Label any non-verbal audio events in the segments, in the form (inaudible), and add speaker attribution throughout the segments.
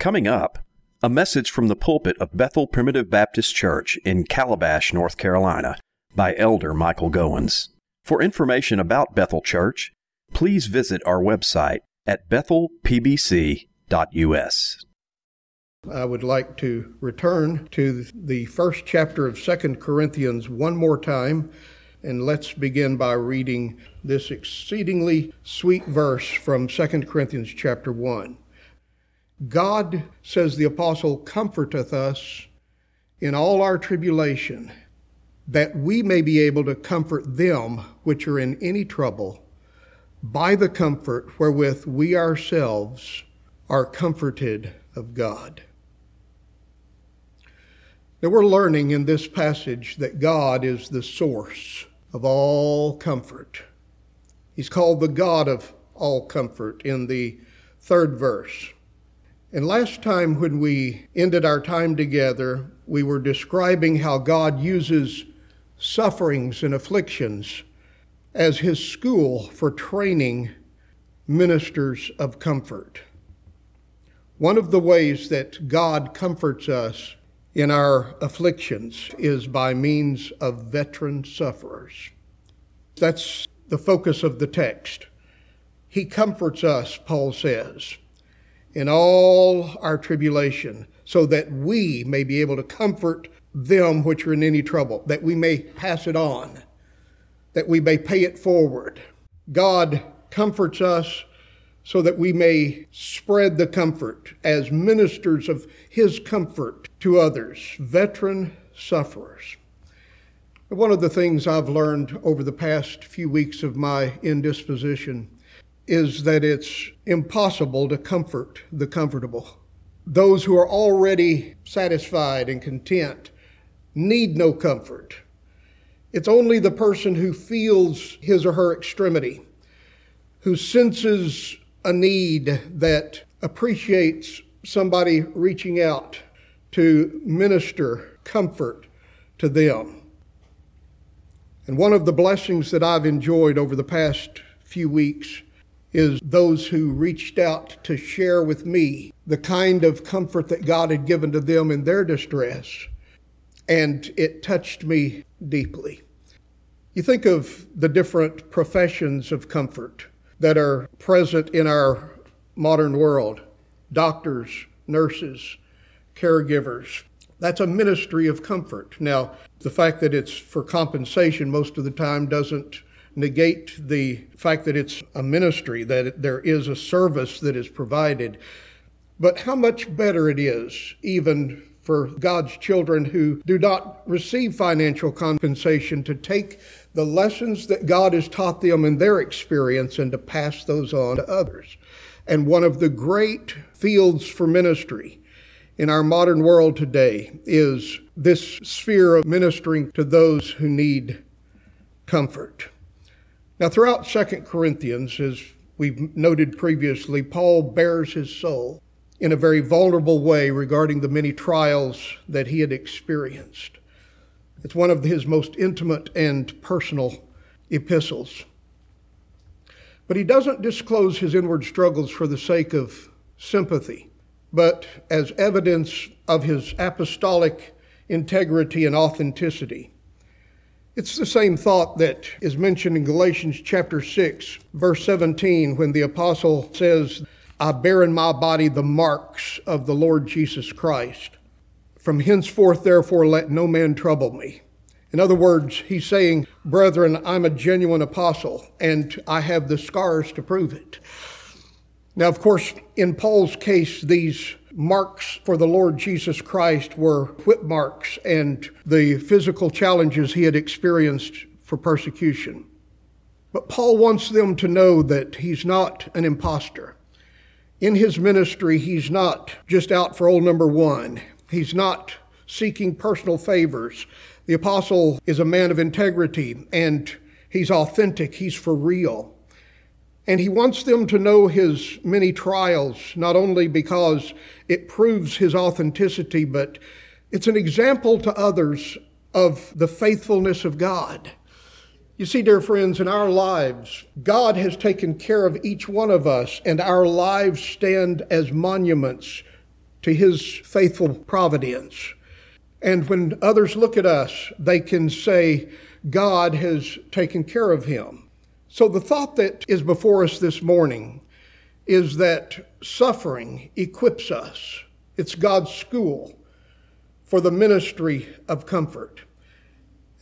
Speaker 1: Coming up, a message from the pulpit of Bethel Primitive Baptist Church in Calabash, North Carolina, by Elder Michael Gowens. For information about Bethel Church, please visit our website at bethelpbc.us.
Speaker 2: I would like to return to the first chapter of Second Corinthians one more time, and let's begin by reading this exceedingly sweet verse from Second Corinthians chapter 1. God, says the apostle, comforteth us in all our tribulation, that we may be able to comfort them which are in any trouble by the comfort wherewith we ourselves are comforted of God. Now, we're learning in this passage that God is the source of all comfort. He's called the God of all comfort in the third verse. And last time when we ended our time together, we were describing how God uses sufferings and afflictions as his school for training ministers of comfort. One of the ways that God comforts us in our afflictions is by means of veteran sufferers. That's the focus of the text. He comforts us, Paul says, in all our tribulation, so that we may be able to comfort them which are in any trouble, that we may pass it on, that we may pay it forward. God comforts us so that we may spread the comfort as ministers of His comfort to others, veteran sufferers. One of the things I've learned over the past few weeks of my indisposition is that it's impossible to comfort the comfortable. Those who are already satisfied and content need no comfort. It's only the person who feels his or her extremity, who senses a need that appreciates somebody reaching out to minister comfort to them. And one of the blessings that I've enjoyed over the past few weeks is those who reached out to share with me the kind of comfort that God had given to them in their distress. And it touched me deeply. You think of the different professions of comfort that are present in our modern world doctors, nurses, caregivers. That's a ministry of comfort. Now, the fact that it's for compensation most of the time doesn't negate the fact that it's a ministry, that there is a service that is provided. But how much better it is, even for God's children who do not receive financial compensation, to take the lessons that God has taught them in their experience and to pass those on to others. And one of the great fields for ministry in our modern world today is this sphere of ministering to those who need comfort. Now, throughout Second Corinthians, as we've noted previously, Paul bears his soul in a very vulnerable way regarding the many trials that he had experienced. It's one of his most intimate and personal epistles. But he doesn't disclose his inward struggles for the sake of sympathy, but as evidence of his apostolic integrity and authenticity. It's the same thought that is mentioned in Galatians chapter 6, verse 17, when the apostle says, I bear in my body the marks of the Lord Jesus Christ. From henceforth, therefore, let no man trouble me. In other words, he's saying, Brethren, I'm a genuine apostle, and I have the scars to prove it. Now, of course, in Paul's case, these marks for the Lord Jesus Christ were whip marks and the physical challenges he had experienced for persecution. But Paul wants them to know that he's not an impostor. In his ministry, he's not just out for old number one. He's not seeking personal favors. The apostle is a man of integrity and he's authentic, he's for real. And he wants them to know his many trials, not only because it proves his authenticity, but it's an example to others of the faithfulness of God. You see, dear friends, in our lives, God has taken care of each one of us, and our lives stand as monuments to His faithful providence. And when others look at us, they can say, God has taken care of him. So the thought that is before us this morning is that suffering equips us. It's God's school for the ministry of comfort.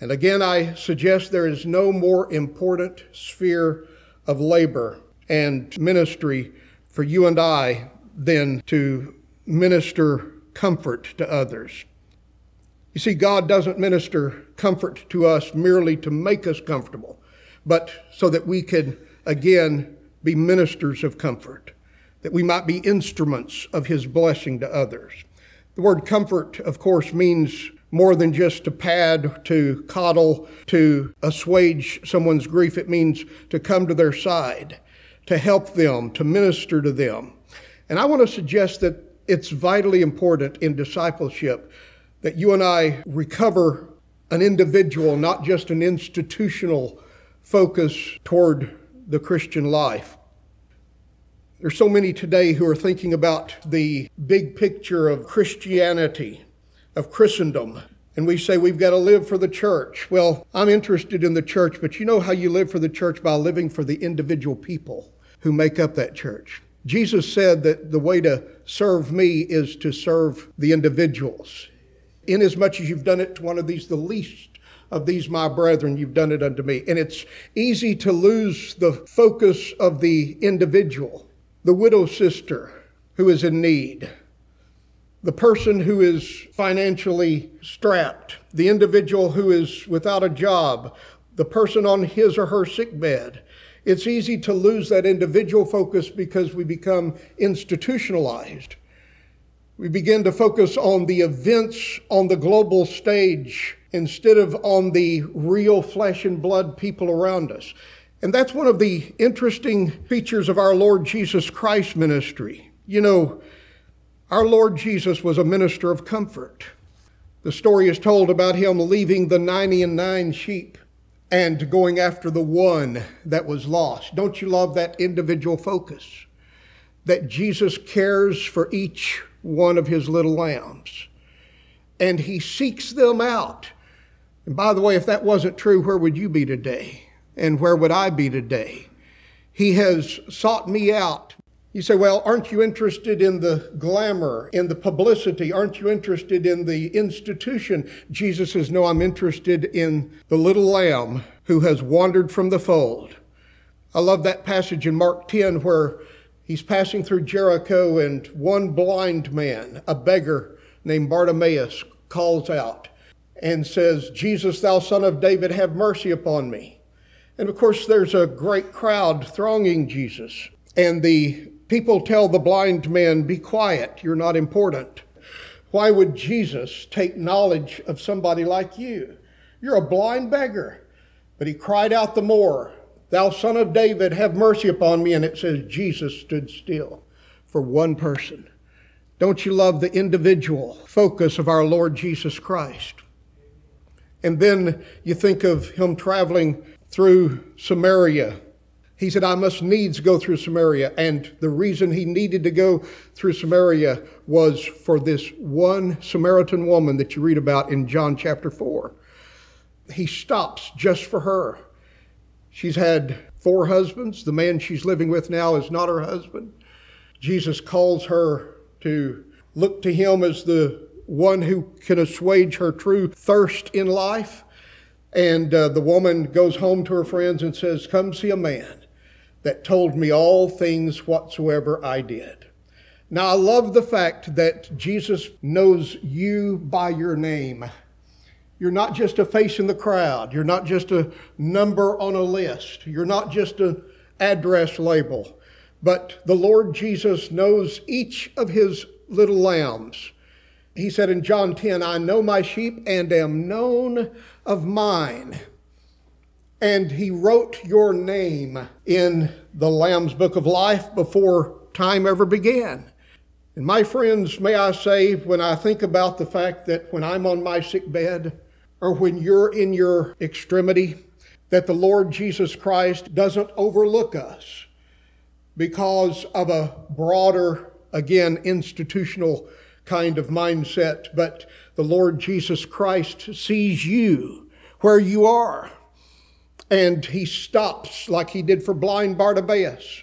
Speaker 2: And again, I suggest there is no more important sphere of labor and ministry for you and I than to minister comfort to others. You see, God doesn't minister comfort to us merely to make us comfortable, but so that we can, again, be ministers of comfort, that we might be instruments of His blessing to others. The word comfort, of course, means more than just to pad, to coddle, to assuage someone's grief. It means to come to their side, to help them, to minister to them. And I want to suggest that it's vitally important in discipleship that you and I recover an individual, not just an institutional focus toward the Christian life. There's so many today who are thinking about the big picture of Christianity, of Christendom, and we say we've got to live for the church. Well, I'm interested in the church, but you know how you live for the church by living for the individual people who make up that church. Jesus said that the way to serve me is to serve the individuals inasmuch as you've done it to one of these, the least of these my brethren, you've done it unto me. And it's easy to lose the focus of the individual, the widow sister who is in need, the person who is financially strapped, the individual who is without a job, the person on his or her sick bed. It's easy to lose that individual focus because we become institutionalized. We begin to focus on the events on the global stage instead of on the real flesh and blood people around us. And that's one of the interesting features of our Lord Jesus Christ ministry. You know, our Lord Jesus was a minister of comfort. The story is told about him leaving the 90 and 9 sheep and going after the one that was lost. Don't you love that individual focus? That Jesus cares for each one of his little lambs. And he seeks them out. And by the way, if that wasn't true, where would you be today? And where would I be today? He has sought me out. You say, well, aren't you interested in the glamour, in the publicity? Aren't you interested in the institution? Jesus says, no, I'm interested in the little lamb who has wandered from the fold. I love that passage in Mark 10 where He's passing through Jericho, and one blind man, a beggar named Bartimaeus, calls out and says, Jesus, thou son of David, have mercy upon me. And of course, there's a great crowd thronging Jesus. And the people tell the blind man, Be quiet, you're not important. Why would Jesus take knowledge of somebody like you? You're a blind beggar. But he cried out the more, Thou son of David, have mercy upon me. And it says Jesus stood still for one person. Don't you love the individual focus of our Lord Jesus Christ? And then you think of him traveling through Samaria. He said, I must needs go through Samaria. And the reason he needed to go through Samaria was for this one Samaritan woman that you read about in John chapter 4. He stops just for her. She's had four husbands. The man she's living with now is not her husband. Jesus calls her to look to him as the one who can assuage her true thirst in life. And uh, the woman goes home to her friends and says, Come see a man that told me all things whatsoever I did. Now, I love the fact that Jesus knows you by your name. You're not just a face in the crowd. You're not just a number on a list. You're not just an address label. But the Lord Jesus knows each of his little lambs. He said in John 10, I know my sheep and am known of mine. And he wrote your name in the Lamb's Book of Life before time ever began. And my friends, may I say, when I think about the fact that when I'm on my sick bed, or when you're in your extremity, that the Lord Jesus Christ doesn't overlook us because of a broader, again, institutional kind of mindset, but the Lord Jesus Christ sees you where you are. And he stops, like he did for blind Bartimaeus,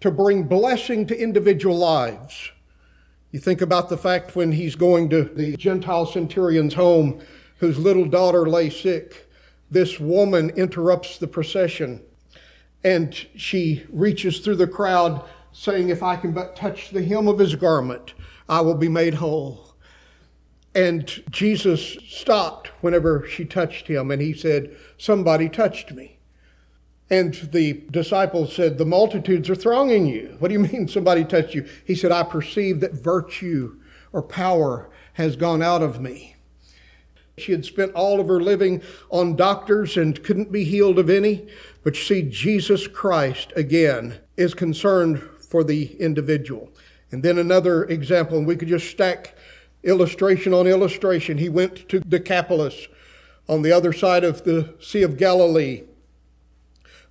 Speaker 2: to bring blessing to individual lives. You think about the fact when he's going to the Gentile centurion's home, whose little daughter lay sick, this woman interrupts the procession and she reaches through the crowd saying, If I can but touch the hem of his garment, I will be made whole. And Jesus stopped whenever she touched him and he said, Somebody touched me. And the disciples said, The multitudes are thronging you. What do you mean somebody touched you? He said, I perceive that virtue or power has gone out of me. She had spent all of her living on doctors and couldn't be healed of any. But you see, Jesus Christ, again, is concerned for the individual. And then another example, and we could just stack illustration on illustration. He went to Decapolis on the other side of the Sea of Galilee,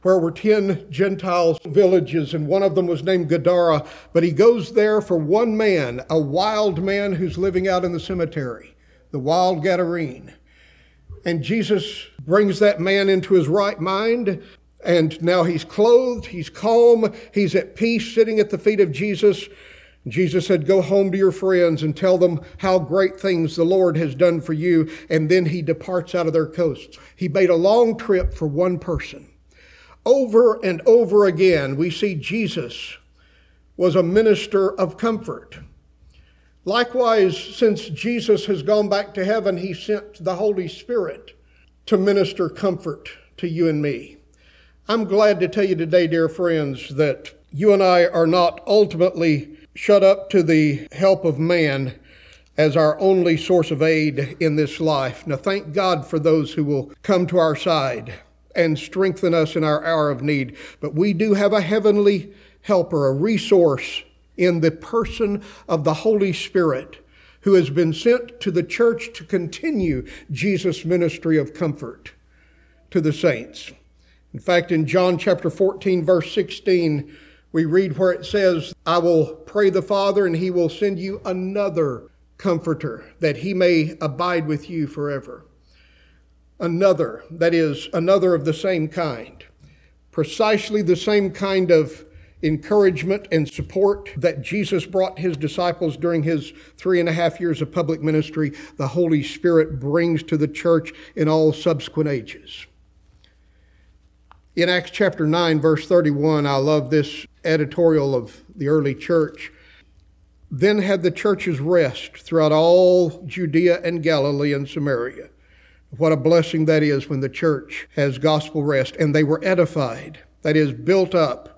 Speaker 2: where were 10 Gentile villages, and one of them was named Gadara. But he goes there for one man, a wild man who's living out in the cemetery the wild Gadarene. And Jesus brings that man into his right mind, and now he's clothed, he's calm, he's at peace sitting at the feet of Jesus. Jesus said, Go home to your friends and tell them how great things the Lord has done for you. And then he departs out of their coasts. He made a long trip for one person. Over and over again, we see Jesus was a minister of comfort. Likewise, since Jesus has gone back to heaven, he sent the Holy Spirit to minister comfort to you and me. I'm glad to tell you today, dear friends, that you and I are not ultimately shut up to the help of man as our only source of aid in this life. Now, thank God for those who will come to our side and strengthen us in our hour of need. But we do have a heavenly helper, a resource in the person of the Holy Spirit who has been sent to the church to continue Jesus' ministry of comfort to the saints. In fact, in John chapter 14, verse 16, we read where it says, I will pray the Father, and he will send you another comforter, that he may abide with you forever. Another, that is, another of the same kind. Precisely the same kind of encouragement and support that Jesus brought his disciples during his three and a half years of public ministry, the Holy Spirit brings to the church in all subsequent ages. In Acts chapter 9, verse 31, I love this editorial of the early church. Then had the churches rest throughout all Judea and Galilee and Samaria. What a blessing that is when the church has gospel rest. And they were edified, that is, built up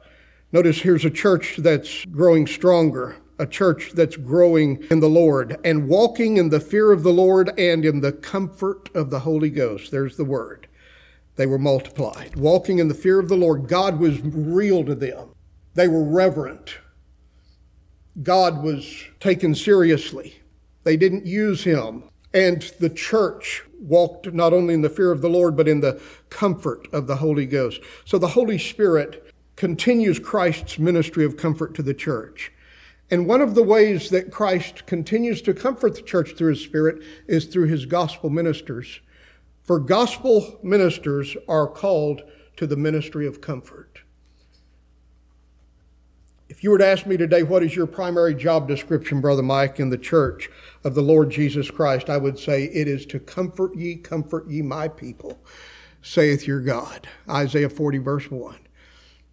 Speaker 2: Notice here's a church that's growing stronger, a church that's growing in the Lord and walking in the fear of the Lord and in the comfort of the Holy Ghost. There's the word. They were multiplied. Walking in the fear of the Lord. God was real to them. They were reverent. God was taken seriously. They didn't use him. And the church walked not only in the fear of the Lord, but in the comfort of the Holy Ghost. So the Holy Spirit continues Christ's ministry of comfort to the church. And one of the ways that Christ continues to comfort the church through his Spirit is through his gospel ministers. For gospel ministers are called to the ministry of comfort. If you were to ask me today, what is your primary job description, Brother Mike, in the church of the Lord Jesus Christ, I would say it is to comfort ye, comfort ye my people, saith your God. Isaiah 40, verse 1.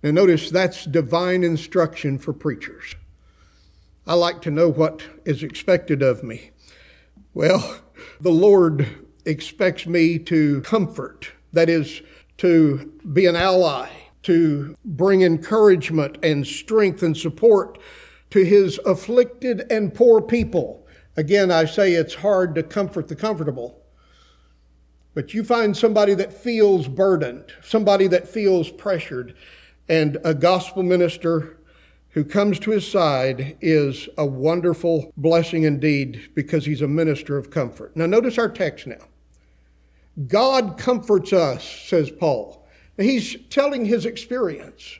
Speaker 2: Now, notice that's divine instruction for preachers. I like to know what is expected of me. Well, the Lord expects me to comfort, that is, to be an ally, to bring encouragement and strength and support to his afflicted and poor people. Again, I say it's hard to comfort the comfortable. But you find somebody that feels burdened, somebody that feels pressured, and a gospel minister who comes to his side is a wonderful blessing indeed because he's a minister of comfort. Now, notice our text now. God comforts us, says Paul. He's telling his experience.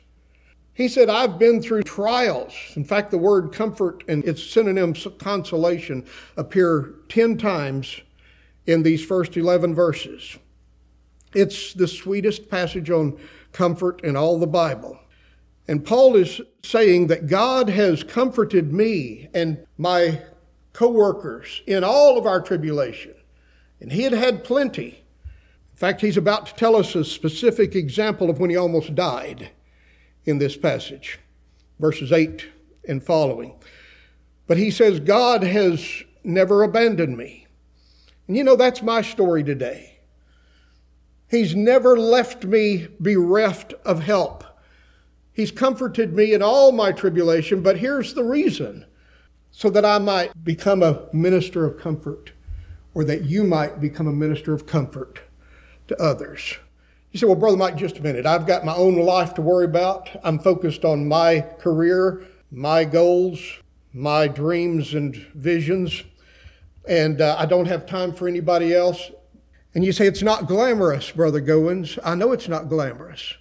Speaker 2: He said, I've been through trials. In fact, the word comfort and its synonyms consolation appear 10 times in these first 11 verses. It's the sweetest passage on comfort in all the Bible. And Paul is saying that God has comforted me and my co-workers in all of our tribulation. And he had had plenty. In fact, he's about to tell us a specific example of when he almost died in this passage, verses 8 and following. But he says, God has never abandoned me. And you know, that's my story today. He's never left me bereft of help. He's comforted me in all my tribulation, but here's the reason so that I might become a minister of comfort, or that you might become a minister of comfort to others. You say, Well, Brother Mike, just a minute. I've got my own life to worry about. I'm focused on my career, my goals, my dreams and visions, and uh, I don't have time for anybody else. And you say, It's not glamorous, Brother Gowens. I know it's not glamorous.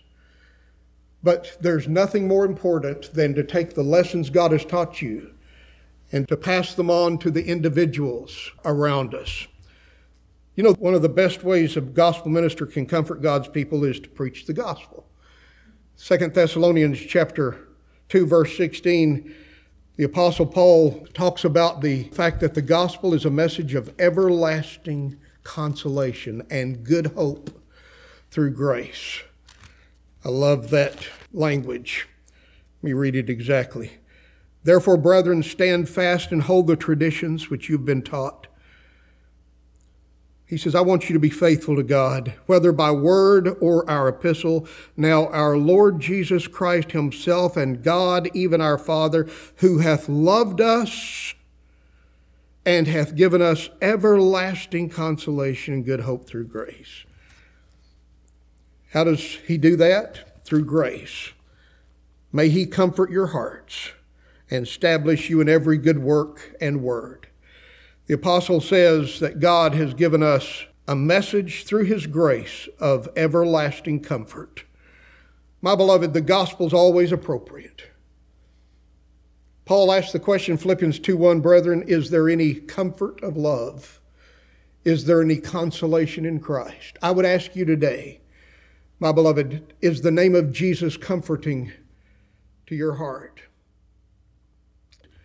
Speaker 2: But there's nothing more important than to take the lessons God has taught you and to pass them on to the individuals around us. You know, one of the best ways a gospel minister can comfort God's people is to preach the gospel. Second Thessalonians chapter 2 verse 16 the apostle Paul talks about the fact that the gospel is a message of everlasting consolation and good hope through grace. I love that language. Let me read it exactly. Therefore, brethren, stand fast and hold the traditions which you've been taught. He says, I want you to be faithful to God, whether by word or our epistle. Now, our Lord Jesus Christ Himself and God, even our Father, who hath loved us and hath given us everlasting consolation and good hope through grace. How does he do that? Through grace. May he comfort your hearts and establish you in every good work and word. The apostle says that God has given us a message through his grace of everlasting comfort. My beloved, the gospel is always appropriate. Paul asked the question, Philippians 2 1, brethren, is there any comfort of love? Is there any consolation in Christ? I would ask you today, my beloved, is the name of Jesus comforting to your heart?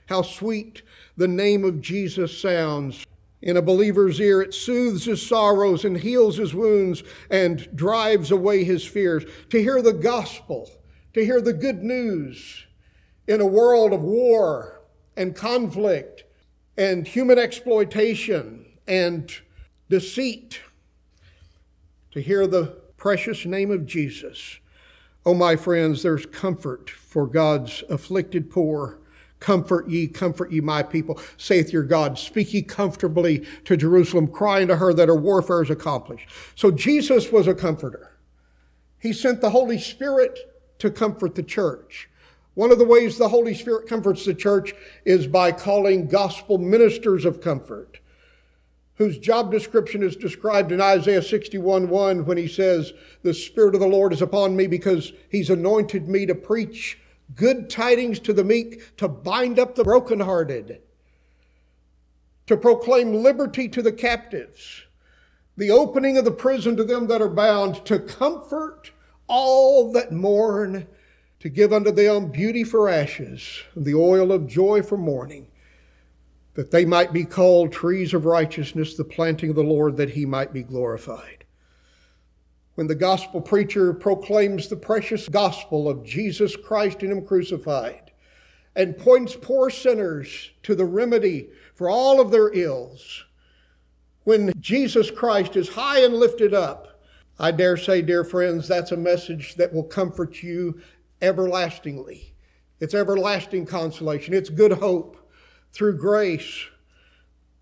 Speaker 2: How sweet the name of Jesus sounds. In a believer's ear, it soothes his sorrows and heals his wounds and drives away his fears. To hear the gospel, to hear the good news in a world of war and conflict and human exploitation and deceit, to hear the precious name of Jesus. Oh, my friends, there's comfort for God's afflicted poor. Comfort ye, comfort ye, my people, saith your God. Speak ye comfortably to Jerusalem, crying to her that her warfare is accomplished. So Jesus was a comforter. He sent the Holy Spirit to comfort the church. One of the ways the Holy Spirit comforts the church is by calling gospel ministers of comfort whose job description is described in Isaiah 61 1 when he says, The Spirit of the Lord is upon me because he's anointed me to preach good tidings to the meek, to bind up the brokenhearted, to proclaim liberty to the captives, the opening of the prison to them that are bound, to comfort all that mourn, to give unto them beauty for ashes, and the oil of joy for mourning that they might be called trees of righteousness, the planting of the Lord, that he might be glorified. When the gospel preacher proclaims the precious gospel of Jesus Christ and him crucified, and points poor sinners to the remedy for all of their ills, when Jesus Christ is high and lifted up, I dare say, dear friends, that's a message that will comfort you everlastingly. It's everlasting consolation. It's good hope through grace.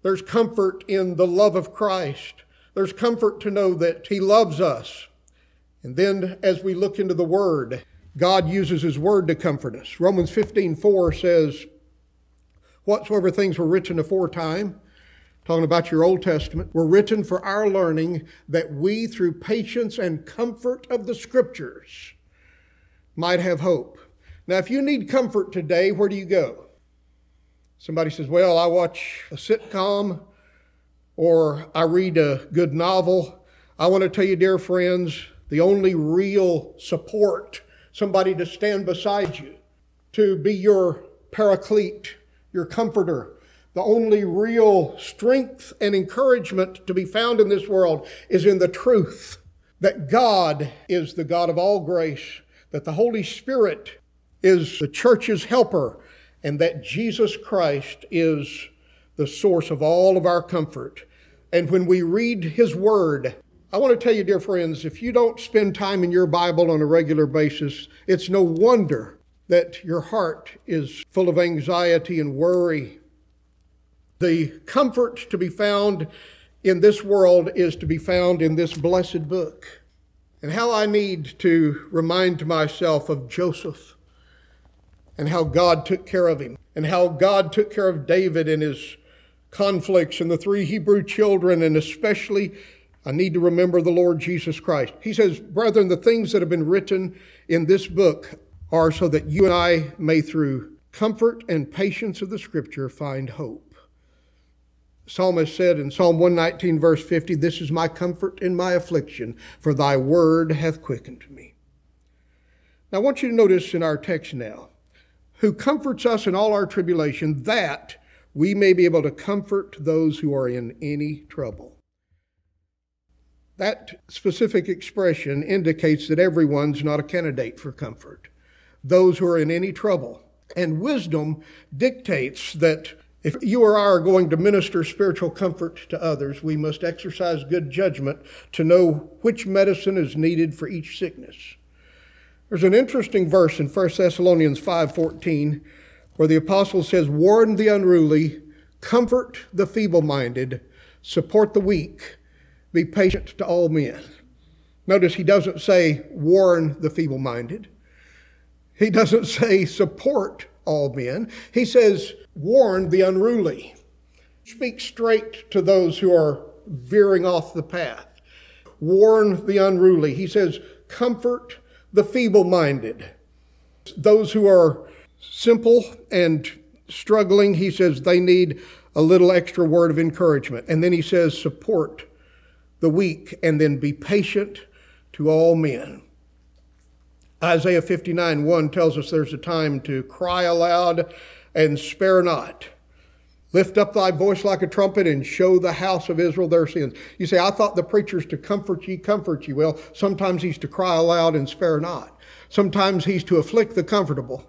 Speaker 2: There's comfort in the love of Christ. There's comfort to know that He loves us. And then as we look into the Word, God uses His Word to comfort us. Romans 15 4 says, Whatsoever things were written aforetime, talking about your Old Testament, were written for our learning that we, through patience and comfort of the Scriptures, might have hope. Now, if you need comfort today, where do you go? Somebody says, Well, I watch a sitcom or I read a good novel. I want to tell you, dear friends, the only real support, somebody to stand beside you, to be your paraclete, your comforter, the only real strength and encouragement to be found in this world is in the truth that God is the God of all grace, that the Holy Spirit is the church's helper, and that Jesus Christ is the source of all of our comfort. And when we read His Word, I want to tell you, dear friends, if you don't spend time in your Bible on a regular basis, it's no wonder that your heart is full of anxiety and worry. The comfort to be found in this world is to be found in this blessed book. And how I need to remind myself of Joseph and how God took care of him, and how God took care of David and his conflicts and the three Hebrew children, and especially I need to remember the Lord Jesus Christ. He says, Brethren, the things that have been written in this book are so that you and I may, through comfort and patience of the Scripture, find hope. Psalmist said in Psalm 119, verse 50, This is my comfort in my affliction, for thy word hath quickened me. Now, I want you to notice in our text now who comforts us in all our tribulation, that we may be able to comfort those who are in any trouble. That specific expression indicates that everyone's not a candidate for comfort. Those who are in any trouble. And wisdom dictates that if you or I are going to minister spiritual comfort to others, we must exercise good judgment to know which medicine is needed for each sickness. There's an interesting verse in 1 Thessalonians 5:14 where the apostle says, "Warn the unruly, comfort the feeble-minded, support the weak, be patient to all men." Notice he doesn't say warn the feeble-minded. He doesn't say support all men. He says warn the unruly. Speak straight to those who are veering off the path. Warn the unruly. He says comfort the feeble minded, those who are simple and struggling, he says they need a little extra word of encouragement. And then he says, support the weak and then be patient to all men. Isaiah 59 1 tells us there's a time to cry aloud and spare not. Lift up thy voice like a trumpet and show the house of Israel their sins. You say, I thought the preacher's to comfort ye, comfort ye. Well, sometimes he's to cry aloud and spare not. Sometimes he's to afflict the comfortable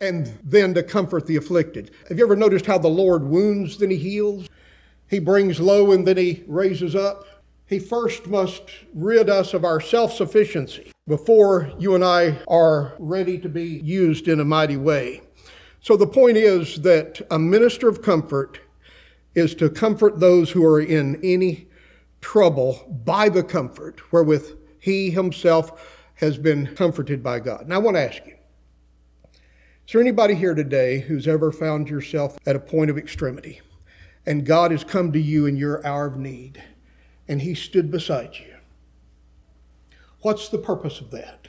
Speaker 2: and then to comfort the afflicted. Have you ever noticed how the Lord wounds, then he heals? He brings low and then he raises up. He first must rid us of our self sufficiency before you and I are ready to be used in a mighty way. So the point is that a minister of comfort is to comfort those who are in any trouble by the comfort wherewith he himself has been comforted by God. Now I want to ask you, is there anybody here today who's ever found yourself at a point of extremity and God has come to you in your hour of need and he stood beside you? What's the purpose of that?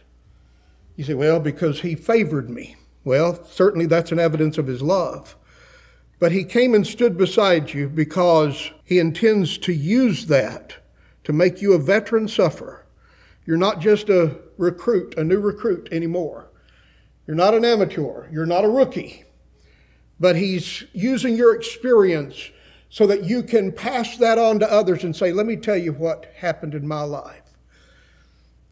Speaker 2: You say, well, because he favored me. Well, certainly that's an evidence of his love. But he came and stood beside you because he intends to use that to make you a veteran sufferer. You're not just a recruit, a new recruit anymore. You're not an amateur. You're not a rookie. But he's using your experience so that you can pass that on to others and say, let me tell you what happened in my life.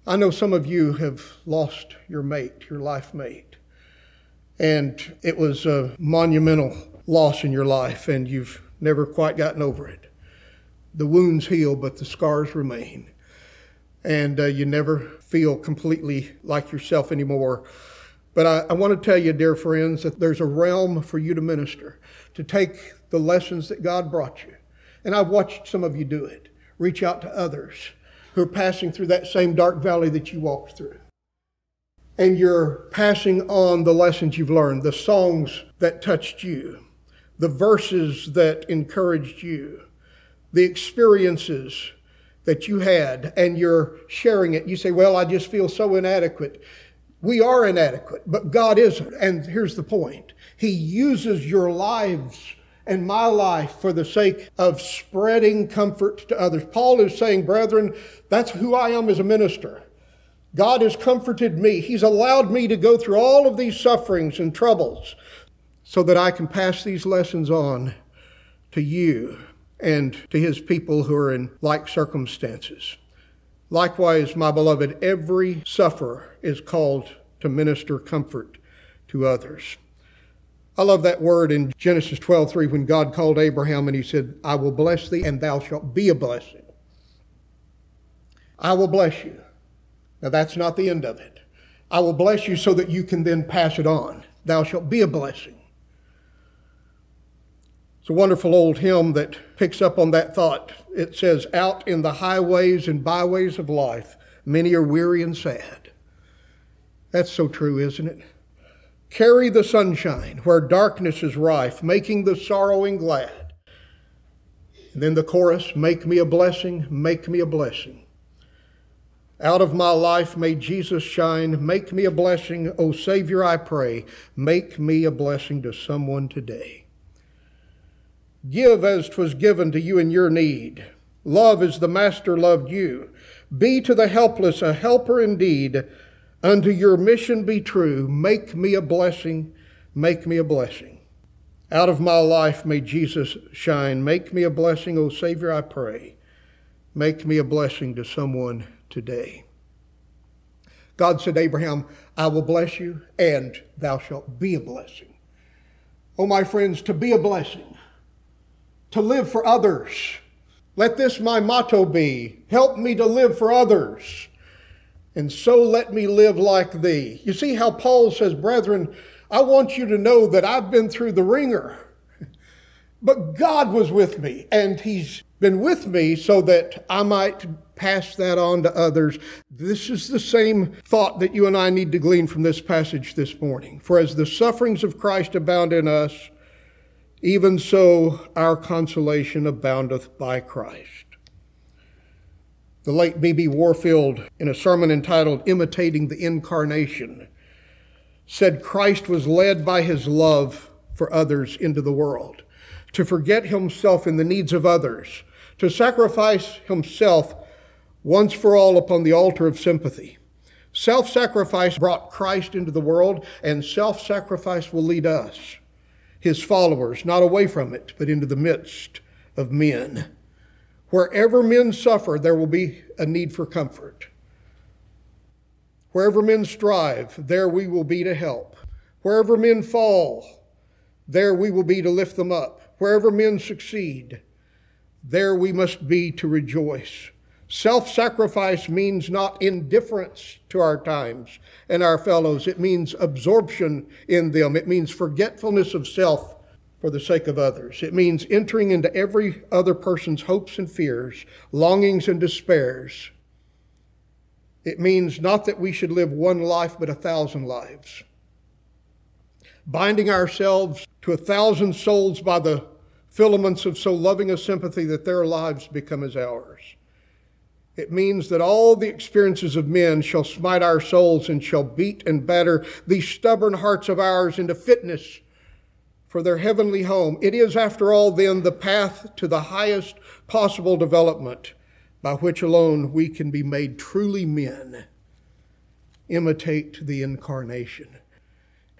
Speaker 2: I know some of you have lost your mate, your life mate and it was a monumental loss in your life, and you've never quite gotten over it. The wounds heal, but the scars remain. And uh, you never feel completely like yourself anymore. But I, I want to tell you, dear friends, that there's a realm for you to minister, to take the lessons that God brought you. And I've watched some of you do it. Reach out to others who are passing through that same dark valley that you walked through and you're passing on the lessons you've learned, the songs that touched you, the verses that encouraged you, the experiences that you had, and you're sharing it. You say, Well, I just feel so inadequate. We are inadequate, but God isn't. And here's the point He uses your lives and my life for the sake of spreading comfort to others. Paul is saying, brethren, that's who I am as a minister. God has comforted me. He's allowed me to go through all of these sufferings and troubles so that I can pass these lessons on to you and to his people who are in like circumstances. Likewise, my beloved, every sufferer is called to minister comfort to others. I love that word in Genesis 12, 3, when God called Abraham and he said, I will bless thee and thou shalt be a blessing. I will bless you. Now that's not the end of it. I will bless you so that you can then pass it on. Thou shalt be a blessing. It's a wonderful old hymn that picks up on that thought. It says, Out in the highways and byways of life, many are weary and sad. That's so true, isn't it? Carry the sunshine where darkness is rife, making the sorrowing glad. And then the chorus Make me a blessing, make me a blessing. Out of my life may Jesus shine. Make me a blessing, O Savior, I pray. Make me a blessing to someone today. Give as 'twas given to you in your need. Love as the Master loved you. Be to the helpless a helper indeed Unto your mission be true. Make me a blessing. Make me a blessing. Out of my life may Jesus shine. Make me a blessing, O Savior, I pray. Make me a blessing to someone today. God said, Abraham, I will bless you, and thou shalt be a blessing. Oh, my friends, to be a blessing, to live for others. Let this my motto be help me to live for others and so let me live like thee. You see how Paul says, Brethren, I want you to know that I've been through the ringer, but God was with me, and He's been with me so that I might pass that on to others. This is the same thought that you and I need to glean from this passage this morning. For as the sufferings of Christ abound in us, even so our consolation aboundeth by Christ. The late B.B. Warfield, in a sermon entitled Imitating the Incarnation, said Christ was led by his love for others into the world, to forget himself in the needs of others, to sacrifice himself once for all upon the altar of sympathy. Self sacrifice brought Christ into the world, and self sacrifice will lead us, his followers, not away from it, but into the midst of men. Wherever men suffer, there will be a need for comfort. Wherever men strive, there we will be to help. Wherever men fall, there we will be to lift them up. Wherever men succeed, there we must be to rejoice. Self sacrifice means not indifference to our times and our fellows, it means absorption in them, it means forgetfulness of self for the sake of others. It means entering into every other person's hopes and fears, longings and despairs. It means not that we should live one life, but a thousand lives. Binding ourselves to a thousand souls by the filaments of so loving a sympathy that their lives become as ours. It means that all the experiences of men shall smite our souls and shall beat and batter these stubborn hearts of ours into fitness for their heavenly home. It is, after all, then, the path to the highest possible development by which alone we can be made truly men. Imitate the incarnation.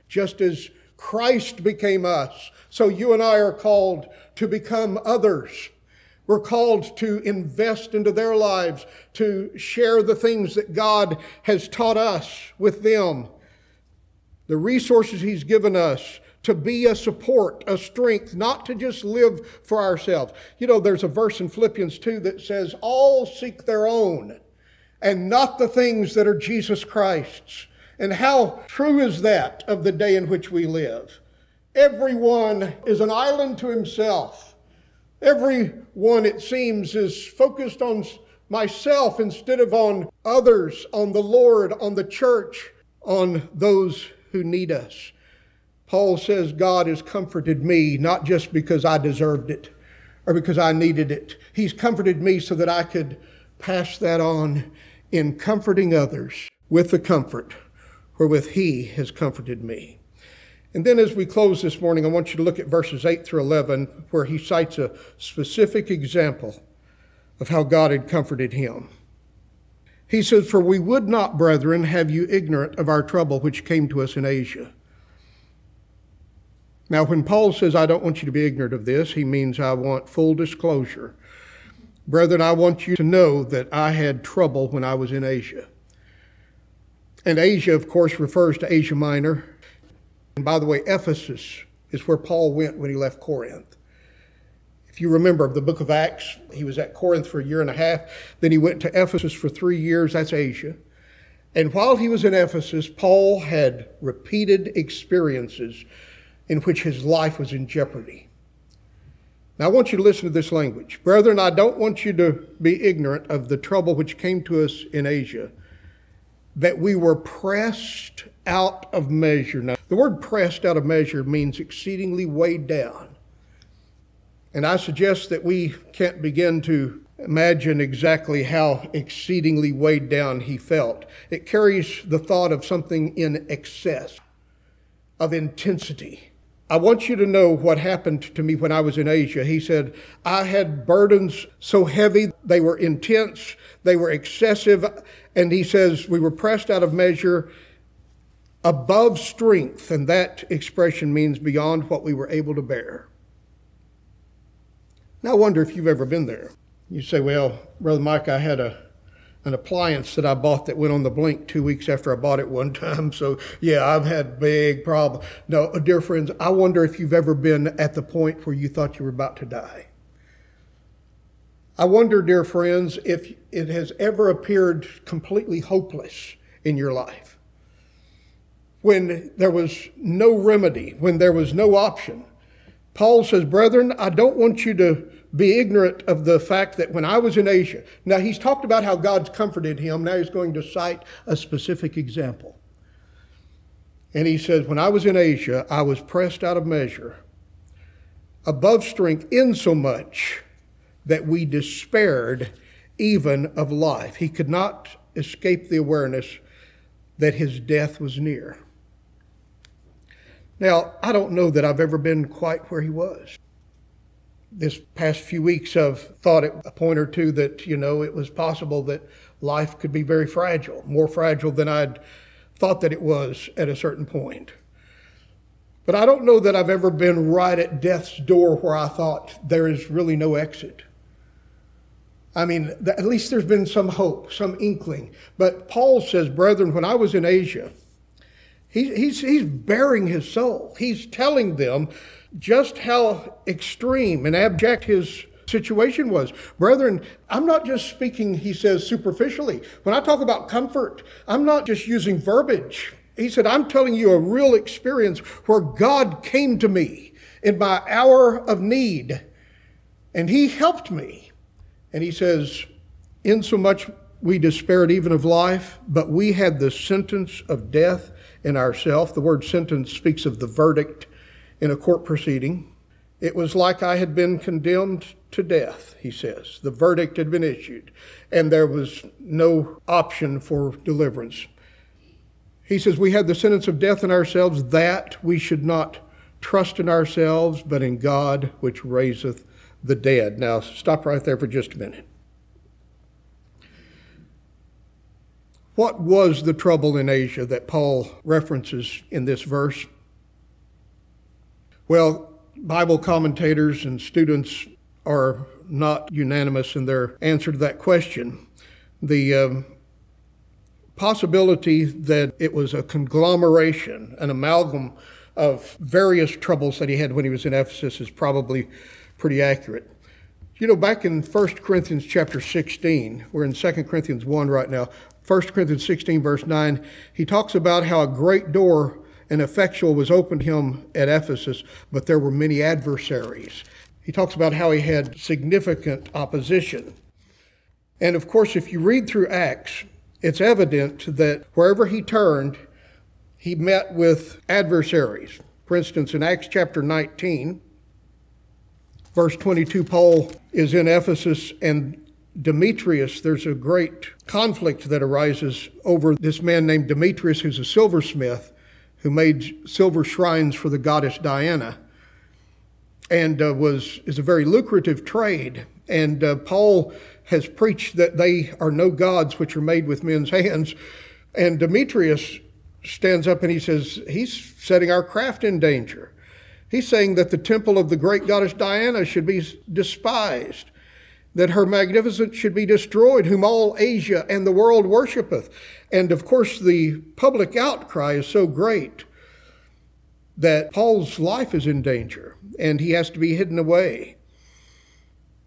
Speaker 2: Just as Christ became us, so you and I are called to become others. We're called to invest into their lives, to share the things that God has taught us with them, the resources He's given us to be a support, a strength, not to just live for ourselves. You know, there's a verse in Philippians 2 that says, All seek their own and not the things that are Jesus Christ's. And how true is that of the day in which we live? Everyone is an island to himself. Everyone, it seems, is focused on myself instead of on others, on the Lord, on the church, on those who need us. Paul says, God has comforted me not just because I deserved it or because I needed it. He's comforted me so that I could pass that on in comforting others with the comfort wherewith he has comforted me. And then as we close this morning, I want you to look at verses 8 through 11, where he cites a specific example of how God had comforted him. He says, For we would not, brethren, have you ignorant of our trouble which came to us in Asia. Now, when Paul says, I don't want you to be ignorant of this, he means I want full disclosure. Brethren, I want you to know that I had trouble when I was in Asia. And Asia, of course, refers to Asia Minor. And by the way, Ephesus is where Paul went when he left Corinth. If you remember the book of Acts, he was at Corinth for a year and a half. Then he went to Ephesus for three years. That's Asia. And while he was in Ephesus, Paul had repeated experiences in which his life was in jeopardy. Now, I want you to listen to this language. Brethren, I don't want you to be ignorant of the trouble which came to us in Asia, that we were pressed out of measure. Now, the word pressed out of measure means exceedingly weighed down. And I suggest that we can't begin to imagine exactly how exceedingly weighed down he felt. It carries the thought of something in excess, of intensity. I want you to know what happened to me when I was in Asia. He said, I had burdens so heavy, they were intense, they were excessive. And he says, we were pressed out of measure above strength. And that expression means beyond what we were able to bear. Now, I wonder if you've ever been there. You say, well, Brother Mike, I had a an appliance that I bought that went on the blink two weeks after I bought it one time. (laughs) So yeah, I've had big problems. No, uh, dear friends, I wonder if you've ever been at the point where you thought you were about to die. I wonder, dear friends, if it has ever appeared completely hopeless in your life. When there was no remedy, when there was no option. Paul says, Brethren, I don't want you to be ignorant of the fact that when I was in Asia, now he's talked about how God's comforted him. Now he's going to cite a specific example. And he says, When I was in Asia, I was pressed out of measure, above strength, insomuch that we despaired even of life. He could not escape the awareness that his death was near. Now, I don't know that I've ever been quite where he was this past few weeks I've thought at a point or two that, you know, it was possible that life could be very fragile, more fragile than I'd thought that it was at a certain point. But I don't know that I've ever been right at death's door where I thought there is really no exit. I mean, at least there's been some hope, some inkling. But Paul says, Brethren, when I was in Asia, he's, he's baring his soul. He's telling them just how extreme and abject his situation was. Brethren, I'm not just speaking, he says, superficially. When I talk about comfort, I'm not just using verbiage. He said, I'm telling you a real experience where God came to me in my hour of need and he helped me. And he says, insomuch we despaired even of life, but we had the sentence of death in ourselves. The word sentence speaks of the verdict in a court proceeding. It was like I had been condemned to death, he says. The verdict had been issued, and there was no option for deliverance. He says, We had the sentence of death in ourselves, that we should not trust in ourselves, but in God which raiseth the dead. Now, stop right there for just a minute. What was the trouble in Asia that Paul references in this verse? Well, Bible commentators and students are not unanimous in their answer to that question. The um, possibility that it was a conglomeration, an amalgam of various troubles that he had when he was in Ephesus is probably pretty accurate. You know, back in 1 Corinthians chapter 16, we're in 2 Corinthians 1 right now. 1 Corinthians 16, verse 9, he talks about how a great door and effectual was opened to him at Ephesus, but there were many adversaries. He talks about how he had significant opposition. And of course, if you read through Acts, it's evident that wherever he turned, he met with adversaries. For instance, in Acts chapter 19, verse 22, Paul is in Ephesus, and Demetrius, there's a great conflict that arises over this man named Demetrius, who's a silversmith, who made silver shrines for the goddess Diana, and uh, was is a very lucrative trade. And uh, Paul has preached that they are no gods which are made with men's hands. And Demetrius stands up and he says, He's setting our craft in danger. He's saying that the temple of the great goddess Diana should be despised, that her magnificence should be destroyed, whom all Asia and the world worshipeth. And of course, the public outcry is so great that Paul's life is in danger and he has to be hidden away.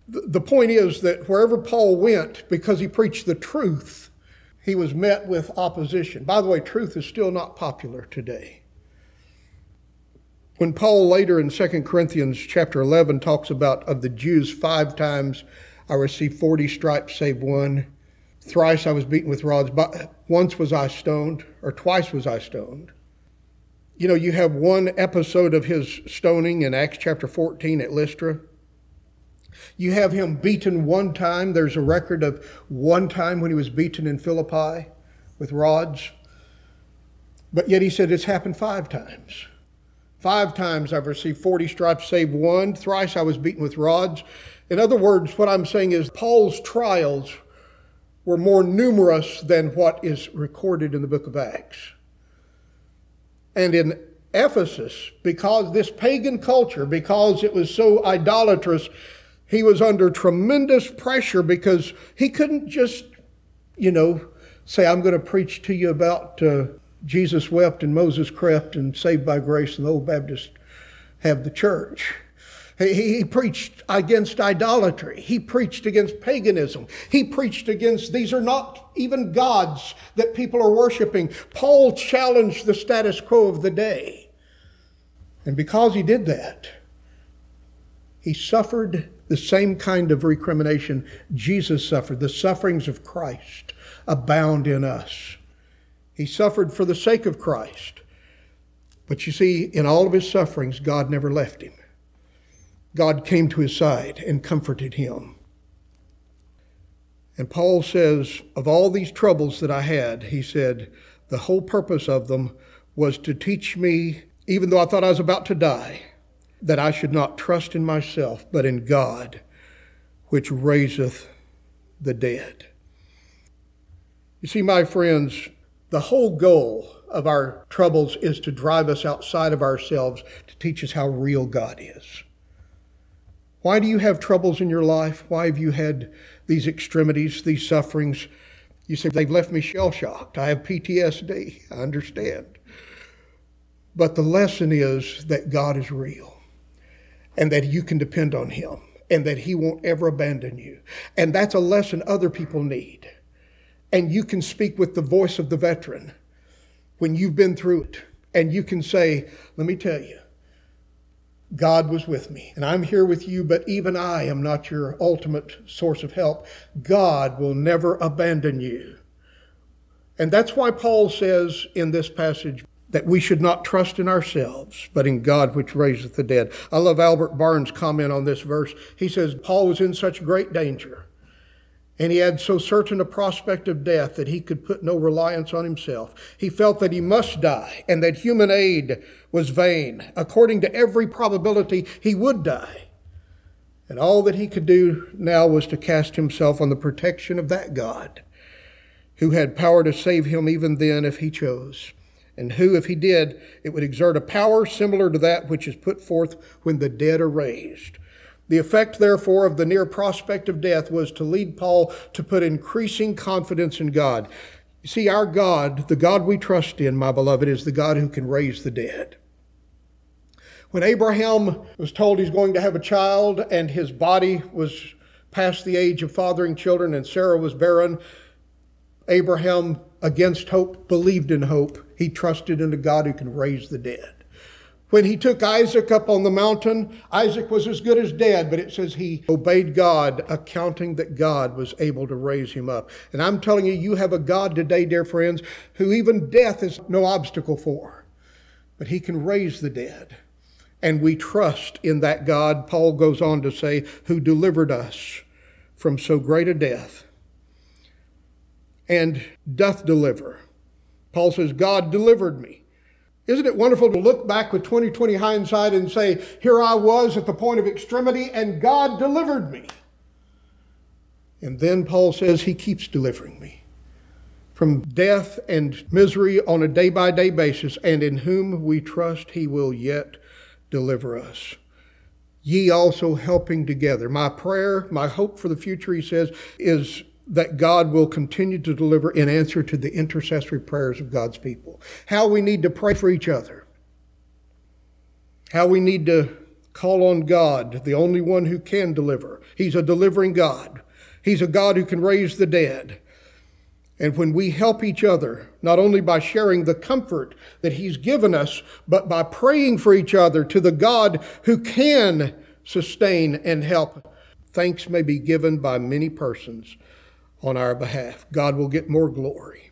Speaker 2: The point is that wherever Paul went, because he preached the truth, he was met with opposition. By the way, truth is still not popular today. When Paul later in 2 Corinthians chapter 11 talks about of the Jews five times I received 40 stripes save one, thrice I was beaten with rods, once was I stoned, or twice was I stoned. You know, you have one episode of his stoning in Acts chapter 14 at Lystra. You have him beaten one time. There's a record of one time when he was beaten in Philippi with rods. But yet he said it's happened five times. Five times I've received 40 stripes, save one. Thrice I was beaten with rods. In other words, what I'm saying is Paul's trials were more numerous than what is recorded in the book of Acts. And in Ephesus, because this pagan culture, because it was so idolatrous, he was under tremendous pressure because he couldn't just, you know, say, I'm going to preach to you about uh, Jesus wept and Moses crept and saved by grace, and the old Baptists have the church. He, he, preached against idolatry. He preached against paganism. He preached against these are not even gods that people are worshiping. Paul challenged the status quo of the day. And because he did that, he suffered the same kind of recrimination Jesus suffered. The sufferings of Christ abound in us. He suffered for the sake of Christ. But you see, in all of his sufferings, God never left him. God came to his side and comforted him. And Paul says, Of all these troubles that I had, he said, the whole purpose of them was to teach me, even though I thought I was about to die, that I should not trust in myself, but in God, which raiseth the dead. You see, my friends, the whole goal of our troubles is to drive us outside of ourselves to teach us how real God is. Why do you have troubles in your life? Why have you had these extremities, these sufferings? You say, they've left me shell shocked. I have PTSD. I understand. But the lesson is that God is real and that you can depend on Him and that He won't ever abandon you. And that's a lesson other people need and you can speak with the voice of the veteran when you've been through it. And you can say, Let me tell you, God was with me, and I'm here with you, but even I am not your ultimate source of help. God will never abandon you. And that's why Paul says in this passage that we should not trust in ourselves, but in God which raiseth the dead. I love Albert Barnes' comment on this verse. He says, Paul was in such great danger and he had so certain a prospect of death that he could put no reliance on himself. He felt that he must die and that human aid was vain. According to every probability, he would die. And all that he could do now was to cast himself on the protection of that God who had power to save him even then if he chose, and who, if he did, it would exert a power similar to that which is put forth when the dead are raised. The effect, therefore, of the near prospect of death was to lead Paul to put increasing confidence in God. You see, our God, the God we trust in, my beloved, is the God who can raise the dead. When Abraham was told he's going to have a child and his body was past the age of fathering children and Sarah was barren, Abraham, against hope, believed in hope. He trusted in a God who can raise the dead. When he took Isaac up on the mountain, Isaac was as good as dead, but it says he obeyed God, accounting that God was able to raise him up. And I'm telling you, you have a God today, dear friends, who even death is no obstacle for, but he can raise the dead. And we trust in that God, Paul goes on to say, who delivered us from so great a death, and doth deliver. Paul says, God delivered me. Isn't it wonderful to look back with 2020 hindsight and say, Here I was at the point of extremity, and God delivered me? And then Paul says, He keeps delivering me from death and misery on a day by day basis, and in whom we trust He will yet deliver us. Ye also helping together. My prayer, my hope for the future, he says, is that God will continue to deliver in answer to the intercessory prayers of God's people. How we need to pray for each other. How we need to call on God, the only one who can deliver. He's a delivering God. He's a God who can raise the dead. And when we help each other, not only by sharing the comfort that He's given us, but by praying for each other to the God who can sustain and help, thanks may be given by many persons on our behalf. God will get more glory.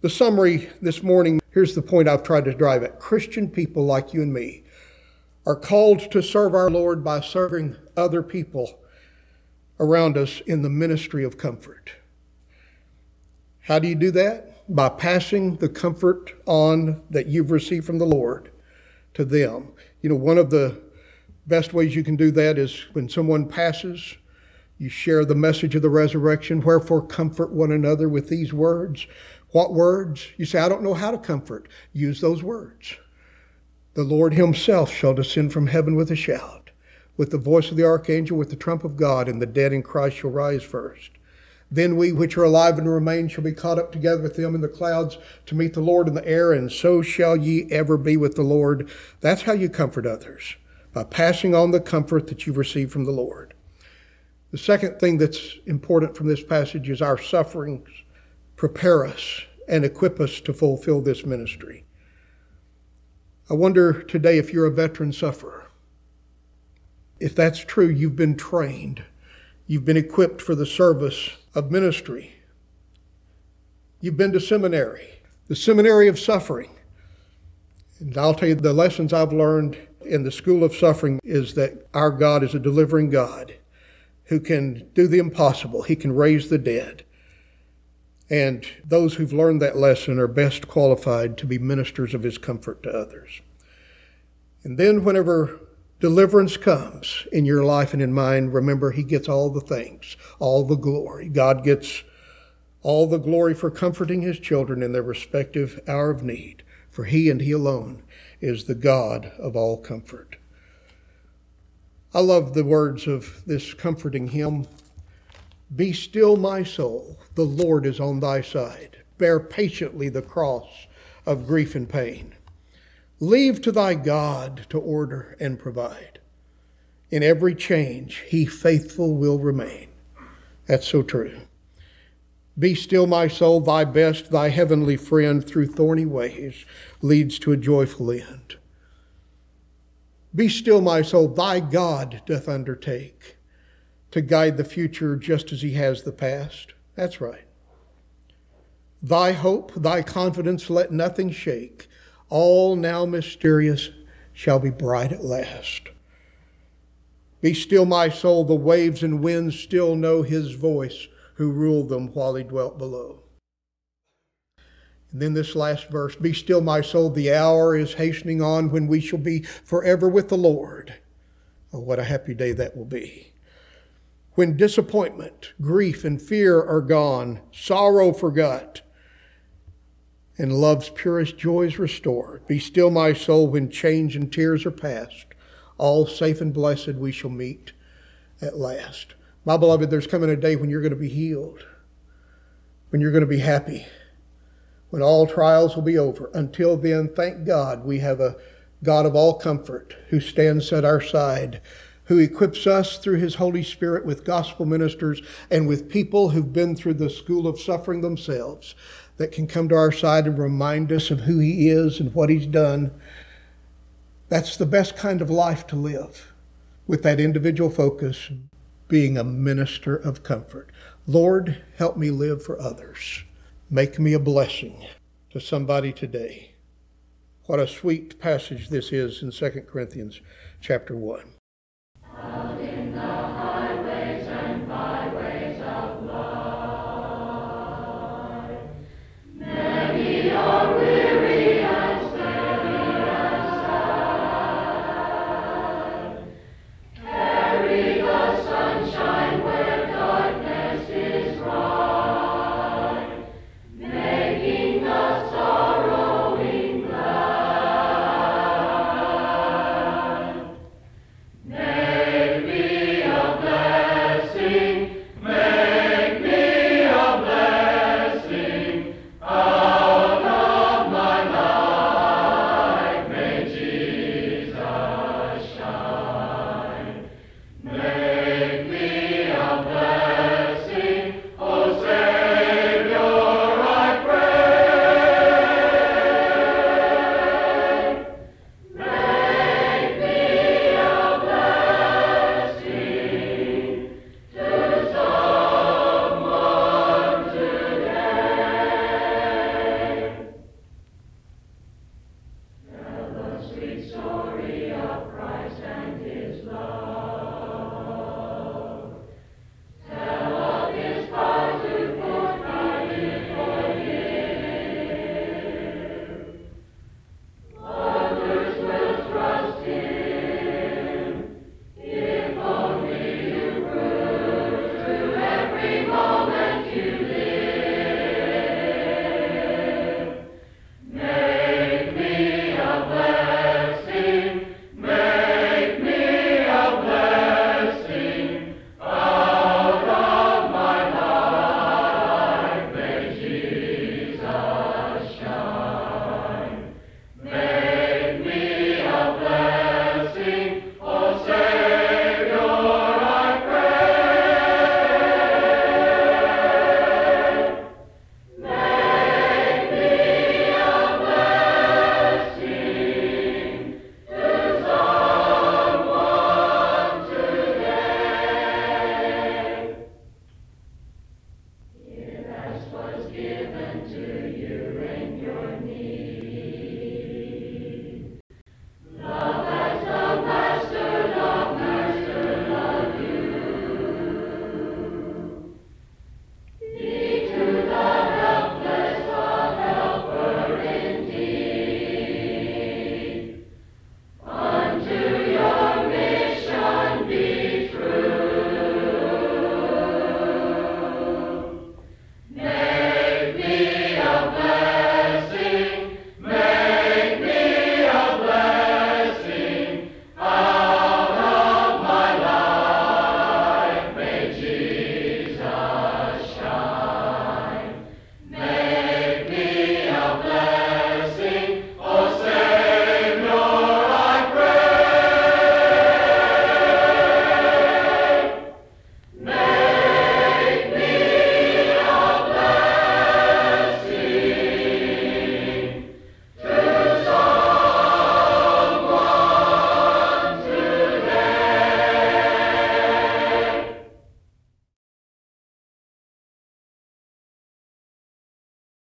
Speaker 2: The summary this morning here's the point I've tried to drive at. Christian people like you and me are called to serve our Lord by serving other people around us in the ministry of comfort. How do you do that? By passing the comfort on that you've received from the Lord to them. You know, one of the best ways you can do that is when someone passes, you share the message of the resurrection. Wherefore, comfort one another with these words. What words? You say, I don't know how to comfort. Use those words. The Lord Himself shall descend from heaven with a shout, with the voice of the archangel, with the trump of God, and the dead in Christ shall rise first. Then we which are alive and remain shall be caught up together with them in the clouds to meet the Lord in the air, and so shall ye ever be with the Lord. That's how you comfort others, by passing on the comfort that you've received from the Lord. The second thing that's important from this passage is our sufferings prepare us and equip us to fulfill this ministry. I wonder today if you're a veteran sufferer. If that's true, you've been trained, you've been equipped for the service of ministry. You've been to seminary, the seminary of suffering. And I'll tell you the lessons I've learned in the school of suffering is that our God is a delivering God who can do the impossible. He can raise the dead. And those who've learned that lesson are best qualified to be ministers of his comfort to others. And then, whenever deliverance comes in your life and in mine, remember He gets all the things, all the glory. God gets all the glory for comforting His children in their respective hour of need, for He and He alone is the God of all comfort. I love the words of this comforting hymn Be still, my soul, the Lord is on thy side. Bear patiently the cross of grief and pain. Leave to thy God to order and provide. In every change, he faithful will remain. That's so true. Be still, my soul, thy best, thy heavenly friend, through thorny ways leads to a joyful end. Be still, my soul, thy God doth undertake to guide the future just as he has the past. That's right. Thy hope, thy confidence, let nothing shake all now mysterious, shall be bright at last. Be still, my soul, the waves and winds still know his voice who ruled them while he dwelt below. And then this last verse Be still, my soul, the hour is hastening on when we shall be forever with the Lord. Oh, what a happy day that will be. When disappointment, grief, and fear are gone, sorrow forgot, and love's purest joys restored. Be still, my soul, when change and tears are past. All safe and blessed we shall meet at last. My beloved, there's coming a day when you're going to be healed, when you're going to be happy, when all trials will be over. Until then, thank God we have a God of all comfort who stands at our side, who equips us through his Holy Spirit with gospel ministers and with people who've been through the school of suffering themselves that can come to our side and remind us of who He is and what He's done. That's the best kind of life to live with that individual focus, being a minister of comfort. Lord, help me live for others. Make me a blessing to somebody today. What a sweet passage this is in 2 Corinthians chapter 1.